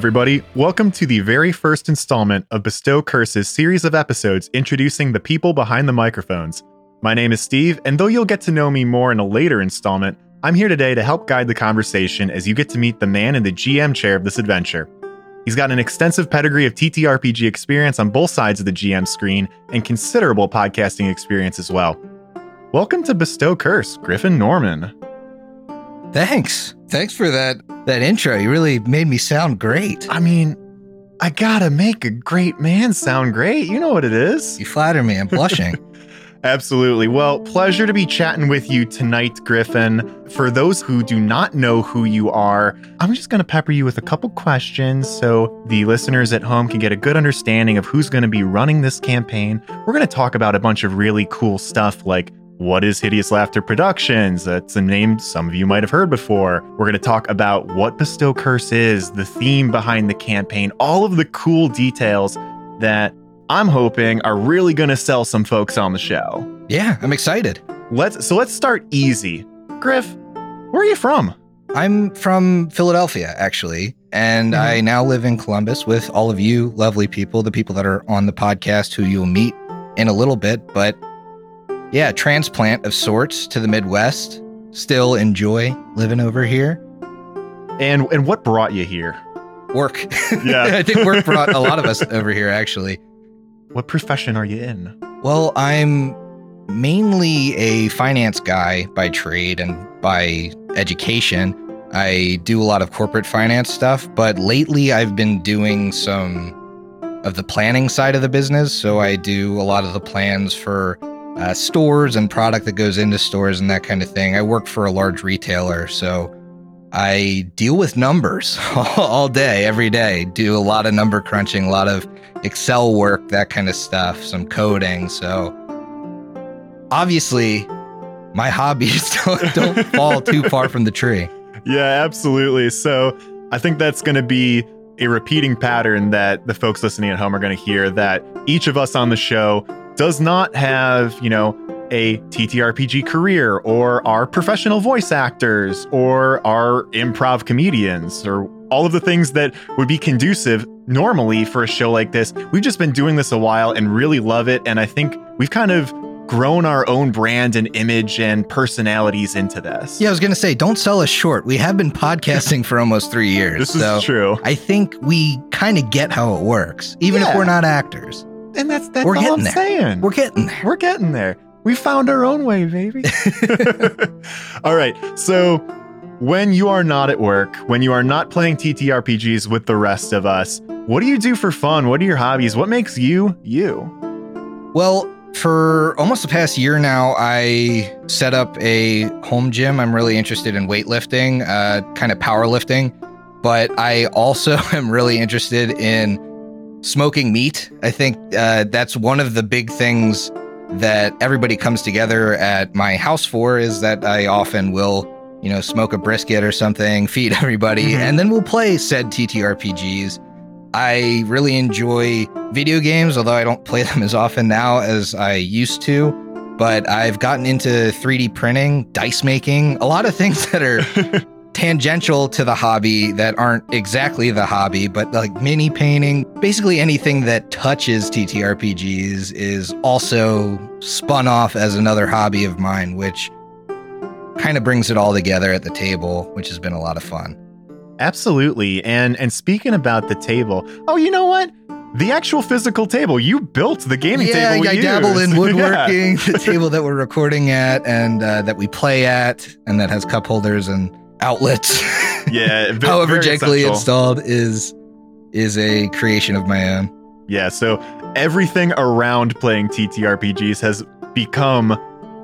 Everybody. Welcome to the very first installment of Bestow Curse's series of episodes introducing the people behind the microphones. My name is Steve, and though you'll get to know me more in a later installment, I'm here today to help guide the conversation as you get to meet the man in the GM chair of this adventure. He's got an extensive pedigree of TTRPG experience on both sides of the GM screen and considerable podcasting experience as well. Welcome to Bestow Curse, Griffin Norman. Thanks. Thanks for that that intro. You really made me sound great. I mean, I gotta make a great man sound great. You know what it is. You flatter me. I'm blushing. Absolutely. Well, pleasure to be chatting with you tonight, Griffin. For those who do not know who you are, I'm just going to pepper you with a couple questions so the listeners at home can get a good understanding of who's going to be running this campaign. We're going to talk about a bunch of really cool stuff like what is Hideous Laughter Productions? That's a name some of you might have heard before. We're going to talk about what Bestow Curse is, the theme behind the campaign, all of the cool details that I'm hoping are really going to sell some folks on the show. Yeah, I'm excited. Let's so let's start easy. Griff, where are you from? I'm from Philadelphia, actually, and mm-hmm. I now live in Columbus with all of you lovely people, the people that are on the podcast who you'll meet in a little bit. But yeah, transplant of sorts to the Midwest. Still enjoy living over here. And and what brought you here? Work. Yeah. I think work brought a lot of us over here actually. What profession are you in? Well, I'm mainly a finance guy by trade and by education. I do a lot of corporate finance stuff, but lately I've been doing some of the planning side of the business. So I do a lot of the plans for uh, stores and product that goes into stores and that kind of thing. I work for a large retailer, so I deal with numbers all day, every day. Do a lot of number crunching, a lot of Excel work, that kind of stuff, some coding. So obviously, my hobbies don't, don't fall too far from the tree. Yeah, absolutely. So I think that's going to be a repeating pattern that the folks listening at home are going to hear that each of us on the show does not have, you know, a TTRPG career or are professional voice actors or are improv comedians or all of the things that would be conducive normally for a show like this. We've just been doing this a while and really love it. And I think we've kind of grown our own brand and image and personalities into this. Yeah, I was going to say, don't sell us short. We have been podcasting for almost three years. This is so true. I think we kind of get how it works, even yeah. if we're not actors. And that's that's We're all I'm there. saying. We're getting there. We're getting there. We found our own way, baby. all right. So when you are not at work, when you are not playing TTRPGs with the rest of us, what do you do for fun? What are your hobbies? What makes you you? Well, for almost the past year now, I set up a home gym. I'm really interested in weightlifting, uh, kind of powerlifting, but I also am really interested in smoking meat. I think uh, that's one of the big things that everybody comes together at my house for is that I often will, you know, smoke a brisket or something, feed everybody, mm-hmm. and then we'll play said TTRPGs. I really enjoy video games, although I don't play them as often now as I used to. But I've gotten into 3D printing, dice making, a lot of things that are tangential to the hobby that aren't exactly the hobby, but like mini painting, basically anything that touches TTRPGs is also spun off as another hobby of mine, which kind of brings it all together at the table, which has been a lot of fun. Absolutely. And and speaking about the table, oh, you know what? The actual physical table. You built the gaming table. yeah, table. I use. dabble in woodworking, yeah. the table that we're recording at and uh, that we play at, and that has cup holders and outlets. Yeah, however gently installed is is a creation of my own. Yeah, so everything around playing TTRPGs has become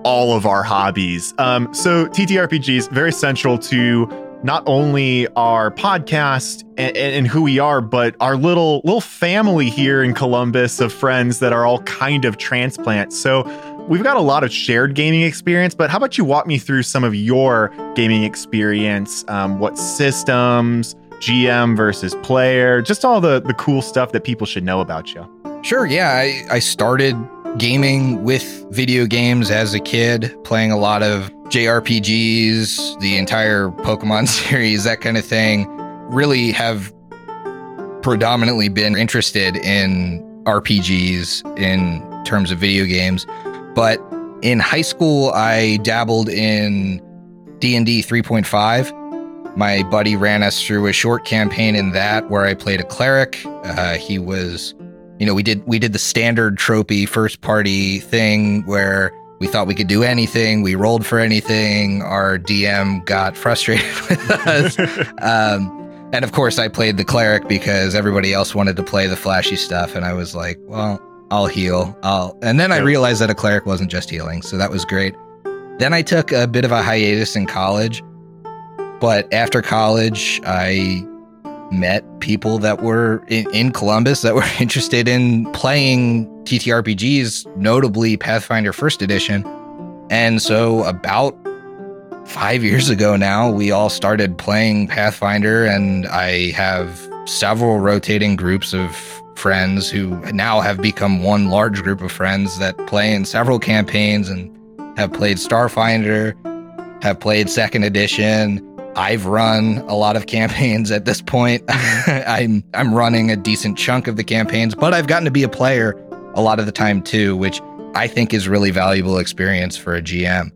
all of our hobbies. Um, so TTRPGs very central to not only our podcast and, and, who we are, but our little little family here in Columbus of friends that are all kind of transplants. So we've got a lot of shared gaming experience, but how about you walk me through some of your gaming experience? Um, what systems, GM versus player, just all the the cool stuff that people should know about you. Sure. Yeah, I, I started gaming with video games as a kid, playing a lot of JRPGs, the entire Pokemon series, that kind of thing. Really have predominantly been interested in RPGs in terms of video games. But in high school, I dabbled in D&D 3.5. My buddy ran us through a short campaign in that where I played a cleric. Uh, he was, you know, we did we did the standard tropey first party thing where we thought we could do anything. We rolled for anything. Our DM got frustrated with us. um, and of course, I played the cleric because everybody else wanted to play the flashy stuff, and I was like, well, I'll heal. I'll. And then I realized that a cleric wasn't just healing, so that was great. Then I took a bit of a hiatus in college, but after college, I met people that were in, in Columbus that were interested in playing TTRPGs, notably Pathfinder First Edition. And so, about five years ago now, we all started playing Pathfinder, and I have several rotating groups of friends who now have become one large group of friends that play in several campaigns and have played Starfinder, have played Second Edition. I've run a lot of campaigns at this point. I'm I'm running a decent chunk of the campaigns, but I've gotten to be a player a lot of the time too, which I think is really valuable experience for a GM.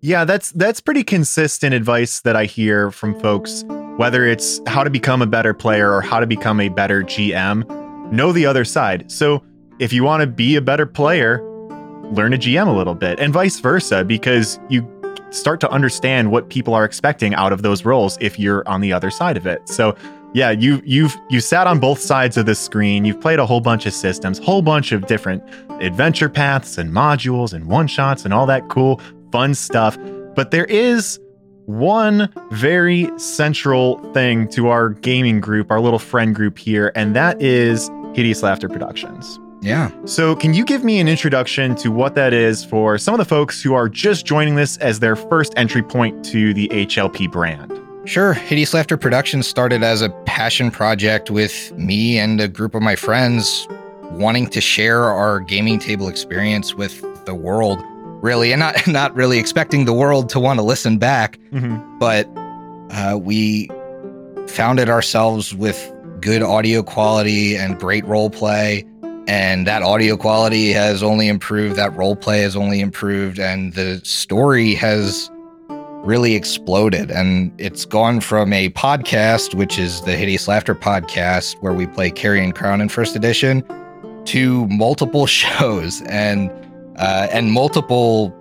Yeah, that's that's pretty consistent advice that I hear from folks, whether it's how to become a better player or how to become a better GM. Know the other side. So if you want to be a better player, learn a GM a little bit, and vice versa, because you start to understand what people are expecting out of those roles if you're on the other side of it. So yeah, you you've you sat on both sides of the screen. You've played a whole bunch of systems, whole bunch of different adventure paths and modules and one shots and all that cool fun stuff. But there is one very central thing to our gaming group, our little friend group here, and that is Hideous Laughter Productions. Yeah. So, can you give me an introduction to what that is for some of the folks who are just joining this as their first entry point to the HLP brand? Sure. Hideous Laughter Productions started as a passion project with me and a group of my friends wanting to share our gaming table experience with the world really, and not not really expecting the world to want to listen back. Mm-hmm. But uh, we found it ourselves with good audio quality and great role play. And that audio quality has only improved, that role play has only improved, and the story has really exploded. And it's gone from a podcast, which is the Hideous Laughter podcast, where we play Carrion Crown in first edition, to multiple shows. And uh, and multiple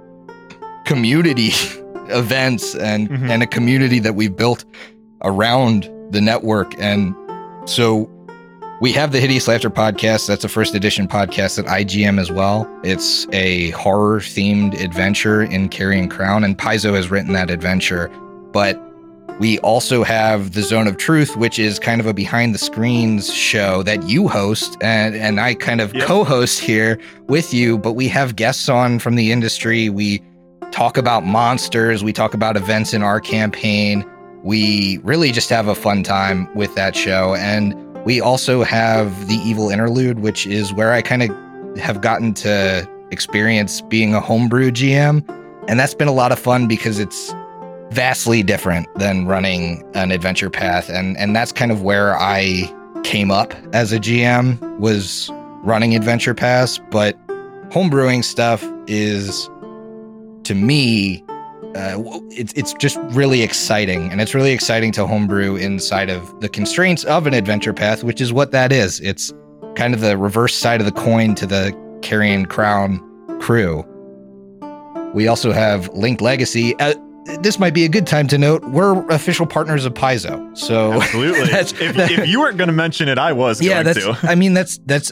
community events and mm-hmm. and a community that we've built around the network and so we have the Hideous Laughter podcast. That's a first edition podcast at IGM as well. It's a horror themed adventure in Carrion Crown, and Paizo has written that adventure. But we also have the Zone of Truth, which is kind of a behind the screens show that you host and, and I kind of yep. co-host here with you, but we have guests on from the industry. We talk about monsters, we talk about events in our campaign. We really just have a fun time with that show. And we also have the Evil Interlude, which is where I kind of have gotten to experience being a homebrew GM. And that's been a lot of fun because it's vastly different than running an adventure path and and that's kind of where I came up as a GM was running adventure paths but homebrewing stuff is to me uh, it's it's just really exciting and it's really exciting to homebrew inside of the constraints of an adventure path which is what that is it's kind of the reverse side of the coin to the carrion crown crew we also have Linked Legacies uh, this might be a good time to note we're official partners of Paizo. So absolutely, if, if, you weren't going to mention it, I was. Yeah, that's. To. I mean, that's that's.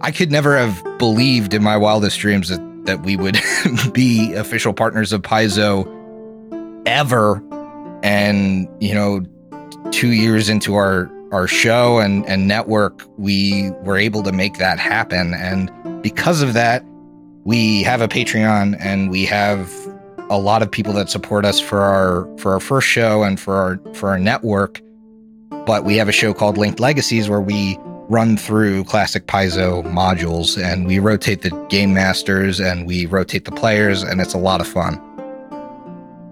I could never have believed in my wildest dreams that that we would be official partners of Paizo ever. And you know, two years into our our show and and network, we were able to make that happen. And because of that, we have a Patreon and we have a lot of people that support us for our for our first show and for our for our network. But we have a show called Linked Legacies where we run through classic Paizo modules and we rotate the game masters and we rotate the players and it's a lot of fun.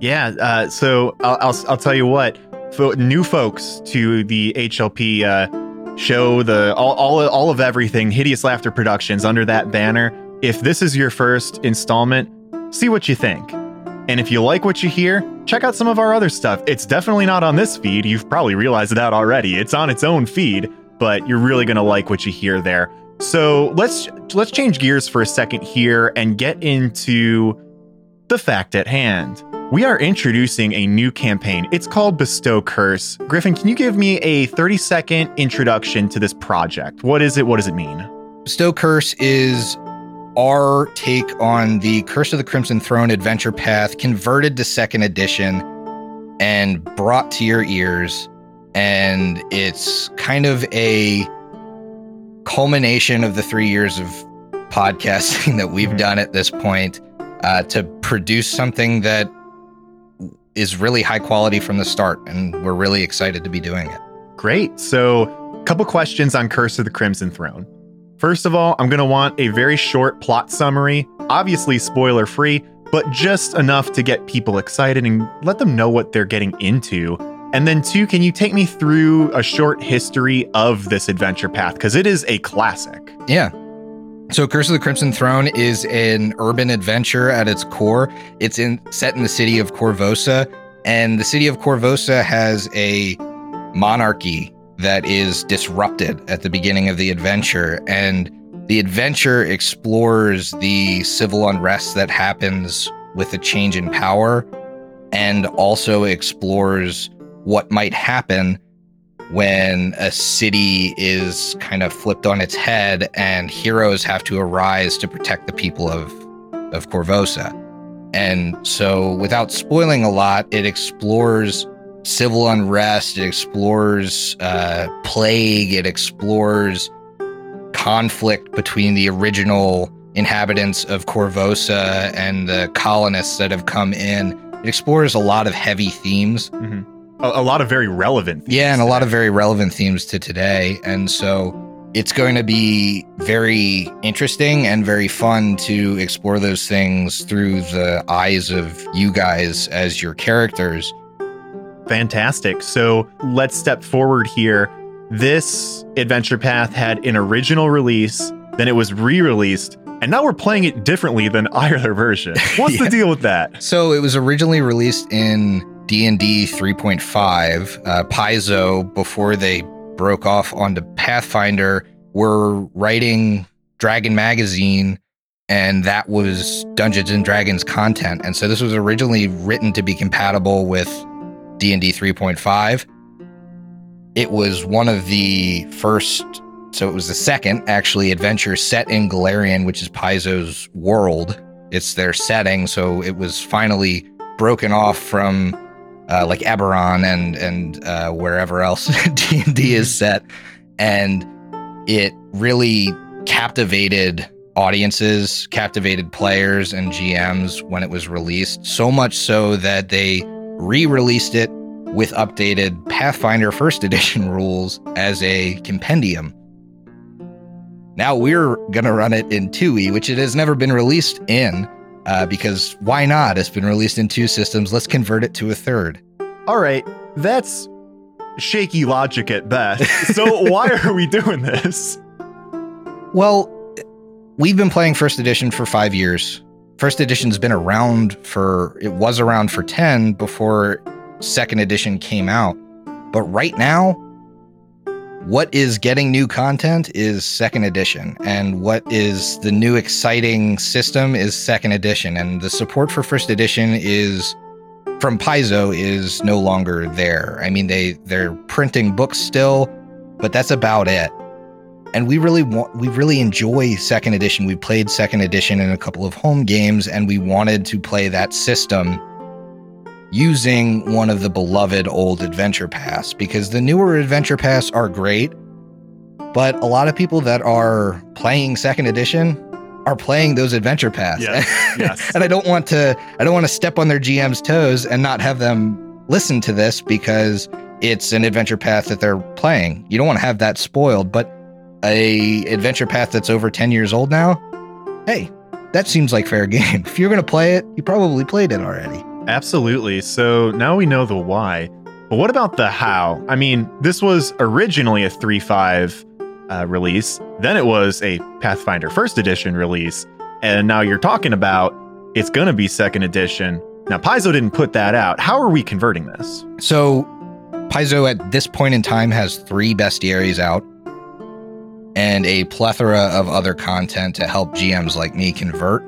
Yeah, uh, so I'll, I'll, I'll tell you what, for new folks to the HLP uh, show the all, all all of everything hideous laughter productions under that banner. If this is your first installment see what you think. And if you like what you hear check out some of our other stuff. It's definitely not on this feed. You've probably realized that already. It's on its own feed but you're really going to like what you hear there so let's let's change gears for a second here and get into the fact at hand we are introducing a new campaign. It's called Bestow Curse. Griffin, can you give me a 30 second introduction to this project? What is it? What does it mean? Bestow Curse is our take on the Curse of the Crimson Throne adventure path converted to second edition and brought to your ears. And it's kind of a culmination of the three years of podcasting that we've mm-hmm. done at this point uh, to produce something that is really high quality from the start, and we're really excited to be doing it. Great. So, a couple questions on Curse of the Crimson Throne. First of all, I'm going to want a very short plot summary, obviously spoiler free, but just enough to get people excited and let them know what they're getting into. And then, two, can you take me through a short history of this adventure path? Because it is a classic. Yeah. So Curse of the Crimson Throne is an urban adventure at its core. It's in set in the city of Korvosa, and the city of Korvosa has a monarchy that is disrupted at the beginning of the adventure and the adventure explores the civil unrest that happens with a change in power and also explores what might happen when a city is kind of flipped on its head and heroes have to arise to protect the people of of Korvosa. And so without spoiling a lot, it explores civil unrest, it explores uh, plague, it explores conflict between the original inhabitants of Korvosa and the colonists that have come in. It explores a lot of heavy themes. Mm-hmm a, a lot of very relevant yeah and a lot of very relevant themes to today and so it's going to be very interesting and very fun to explore those things through the eyes of you guys as your characters fantastic so let's step forward here this adventure path had an original release then it was re-released and now we're playing it differently than either version. What's yeah. the deal with that? So it was originally released in D&D 3.5, uh, Paizo, before they broke off onto Pathfinder, were writing Dragon Magazine, and that was Dungeons and Dragons content. And so this was originally written to be compatible with D&D 3.5. It was one of the first, so it was the second actually adventure set in Golarion, which is Paizo's world. It's their setting, so it was finally broken off from uh, like Eberron and and uh, wherever else D and D is set, and it really captivated audiences, captivated players and GMs when it was released. So much so that they re-released it with updated Pathfinder First Edition rules as a compendium. Now we're gonna run it in 2e, which it has never been released in uh, because why not? It's been released in two systems. Let's convert it to a third. All right, that's shaky logic at best. So why are we doing this? Well, we've been playing first edition for five years. First edition's been around for, it was around for 10 before second edition came out. But right now, what is getting new content is second edition and what is the new exciting system is second edition and the support for first edition is from Paizo is no longer there. I mean they they're printing books still, but that's about it. And we really want we really enjoy second edition. We played second edition in a couple of home games and we wanted to play that system using one of the beloved old Adventure Paths because the newer Adventure Paths are great, but a lot of people that are playing second edition are playing those Adventure Paths. Yes, yes. and I don't want to I don't want to step on their GM's toes and not have them listen to this because it's an adventure path that they're playing. You don't want to have that spoiled, but a adventure path that's over 10 years old now, hey, that seems like fair game. If you're going to play it, you probably played it already. Absolutely. So now we know the why. But what about the how? I mean, this was originally a 3.5 uh, release, then it was a Pathfinder First Edition release, and now you're talking about it's going to be second edition. Now, Paizo didn't put that out. How are we converting this? So, Paizo at this point in time has three bestiaries out and a plethora of other content to help GMs like me convert,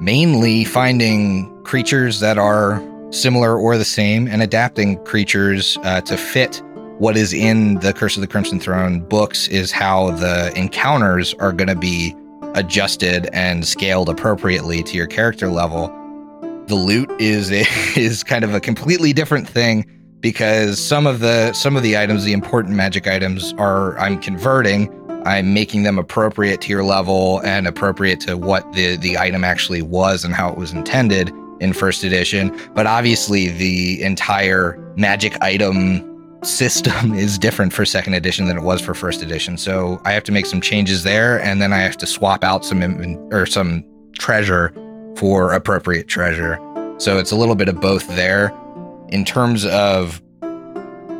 mainly finding creatures that are similar or the same and adapting creatures uh, to fit what is in the Curse of the Crimson Throne books is how the encounters are going to be adjusted and scaled appropriately to your character level. The loot is is kind of a completely different thing because some of the some of the items, the important magic items, are I'm converting. I'm making them appropriate to your level and appropriate to what the the item actually was and how it was intended in first edition. But obviously, the entire magic item system is different for second edition than it was for first edition. So I have to make some changes there, and then I have to swap out some or some treasure for appropriate treasure. So it's a little bit of both there. In terms of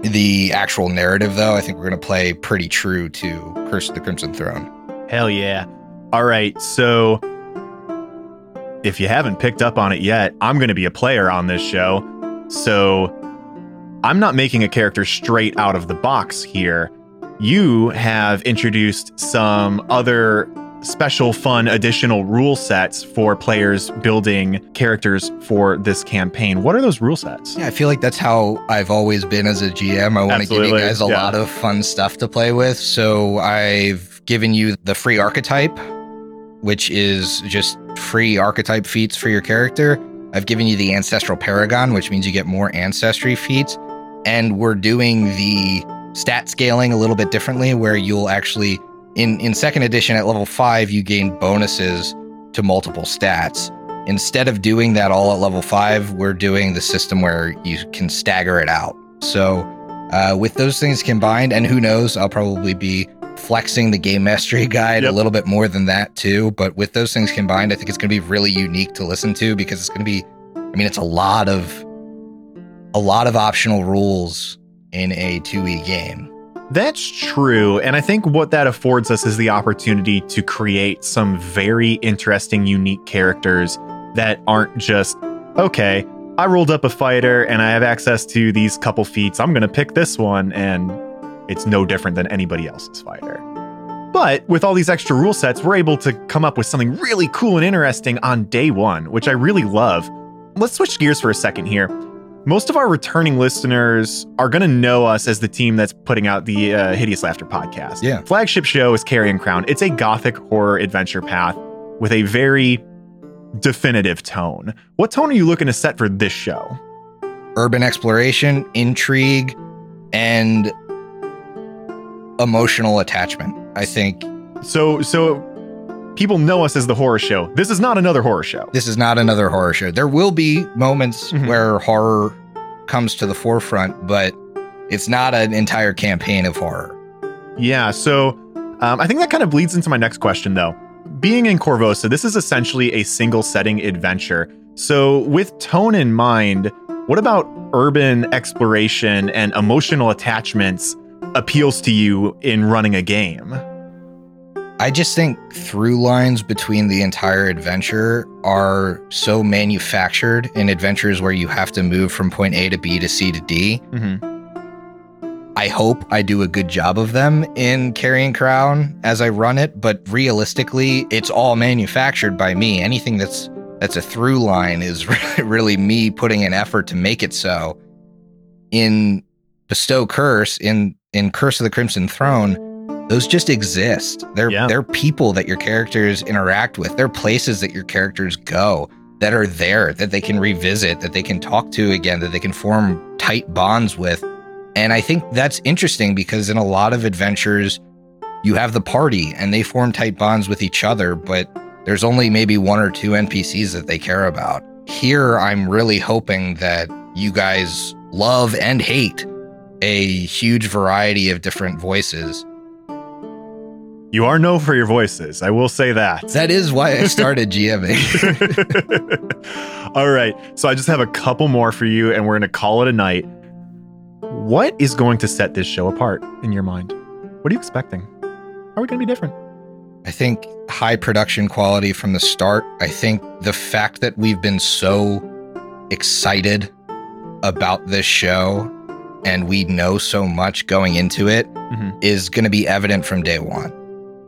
the actual narrative, though, I think we're going to play pretty true to Curse of the Crimson Throne. Hell yeah. All right. So if you haven't picked up on it yet, I'm going to be a player on this show. So I'm not making a character straight out of the box here. You have introduced some other special, fun, additional rule sets for players building characters for this campaign. What are those rule sets? Yeah, I feel like that's how I've always been as a GM. I want to give you guys a yeah. lot of fun stuff to play with. So I've given you the free archetype, which is just free archetype feats for your character. I've given you the ancestral paragon, which means you get more ancestry feats. And we're doing the stat scaling a little bit differently where you'll actually in in second edition at level 5 you gain bonuses to multiple stats. Instead of doing that all at level 5 we're doing the system where you can stagger it out. So uh, with those things combined and who knows i'll probably be flexing the game mastery guide yep. a little bit more than that too but with those things combined i think it's going to be really unique to listen to because it's going to be i mean it's a lot of a lot of optional rules in a 2e game. That's true. And I think what that affords us is the opportunity to create some very interesting, unique characters that aren't just, okay, I rolled up a fighter and I have access to these couple feats. I'm going to pick this one, and it's no different than anybody else's fighter. But with all these extra rule sets, we're able to come up with something really cool and interesting on day one, which I really love. Let's switch gears for a second here most of our returning listeners are going to know us as the team that's putting out the uh, Hideous Laughter podcast. Yeah. Flagship show is Carrion Crown. It's a gothic horror adventure path with a very definitive tone. What tone are you looking to set for this show? Urban exploration, intrigue, and emotional attachment. I think. So, so people know us as the horror show. This is not another horror show. This is not another horror show. There will be moments mm-hmm. where horror comes to the forefront, but it's not an entire campaign of horror. Yeah. So um, I think that kind of leads into my next question, though. Being in Korvosa, this is essentially a single setting adventure. So, with tone in mind, what about urban exploration and emotional attachments appeals to you in running a game? I just think through lines between the entire adventure are so manufactured in adventures where you have to move from point A to B to C to D. Mm-hmm. I hope I do a good job of them in Carrion Crown as I run it, but realistically, it's all manufactured by me. Anything that's that's a through line is really, really me putting an effort to make it so. In Bestow Curse, in in Curse of the Crimson Throne, those just exist. They're yeah. they're people that your characters interact with. They're places that your characters go that are there that they can revisit, that they can talk to again, that they can form tight bonds with. And I think that's interesting because in a lot of adventures you have the party and they form tight bonds with each other, but there's only maybe one or two NPCs that they care about. Here I'm really hoping that you guys love and hate a huge variety of different voices you are known for your voices. I will say that. That is why I started GMing. All right. So I just have a couple more for you, and we're going to call it a night. What is going to set this show apart in your mind? What are you expecting? Are we going to be different? I think high production quality from the start. I think the fact that we've been so excited about this show and we know so much going into it is Mhm. going to be evident from day one.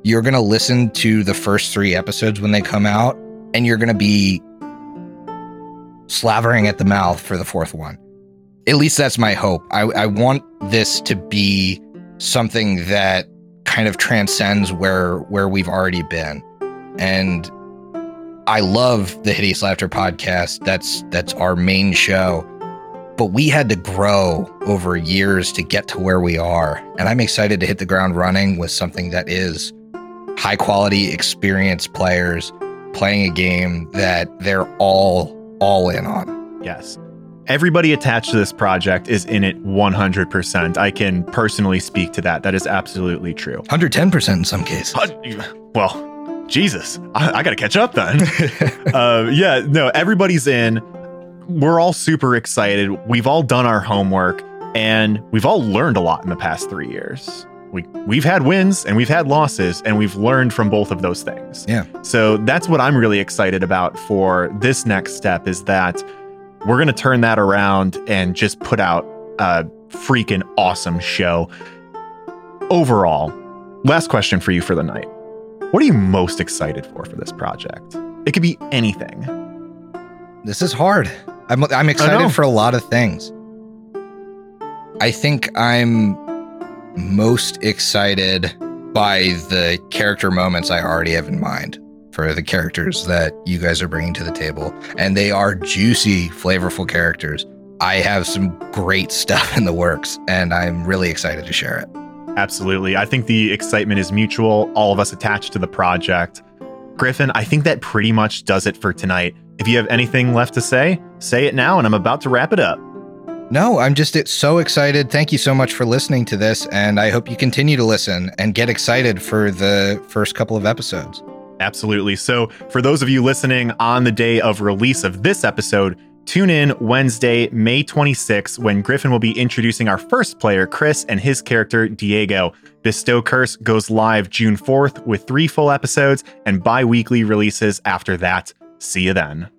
You're going to listen to the first three episodes when they come out, and you're going to be slavering at the mouth for the fourth one. At least that's my hope. I, I want this to be something that kind of transcends where where we've already been, and I love the Hideous Laughter podcast. That's that's our main show but we had to grow over years to get to where we are. And I'm excited to hit the ground running with something that is high quality, experienced players playing a game that they're all all in on. Yes. Everybody attached to this project is in it 100%. I can personally speak to that. That is absolutely true. 110% in some cases. Well, Jesus, I, I got to catch up then. uh, yeah, no, everybody's in. We're all super excited. We've all done our homework and we've all learned a lot in the past three years. We, we've had wins and we've had losses, and we've learned from both of those things. Yeah. So that's what I'm really excited about for this next step is that we're going to turn that around and just put out a freaking awesome show. Overall, last question for you for the night. What are you most excited for for this project? It could be anything. this is hard. I'm I'm excited for a lot of things. I think I'm most excited by the character moments I already have in mind for the characters that you guys are bringing to the table, and they are juicy, flavorful characters. I have some great stuff in the works, and I'm really excited to share it. Absolutely. I think the excitement is mutual, all of us attached to the project. Griffin, I think that pretty much does it for tonight. If you have anything left to say, say it now, and I'm about to wrap it up. No, I'm just so excited. Thank you so much for listening to this, and I hope you continue to listen and get excited for the first couple of episodes. Absolutely. So, for those of you listening on the day of release of this episode, tune in Wednesday, May 26th, when Griffin will be introducing our first player, Chris, and his character, Diego. Bestow Curse goes live June 4th with three full episodes and bi weekly releases after that. See you then.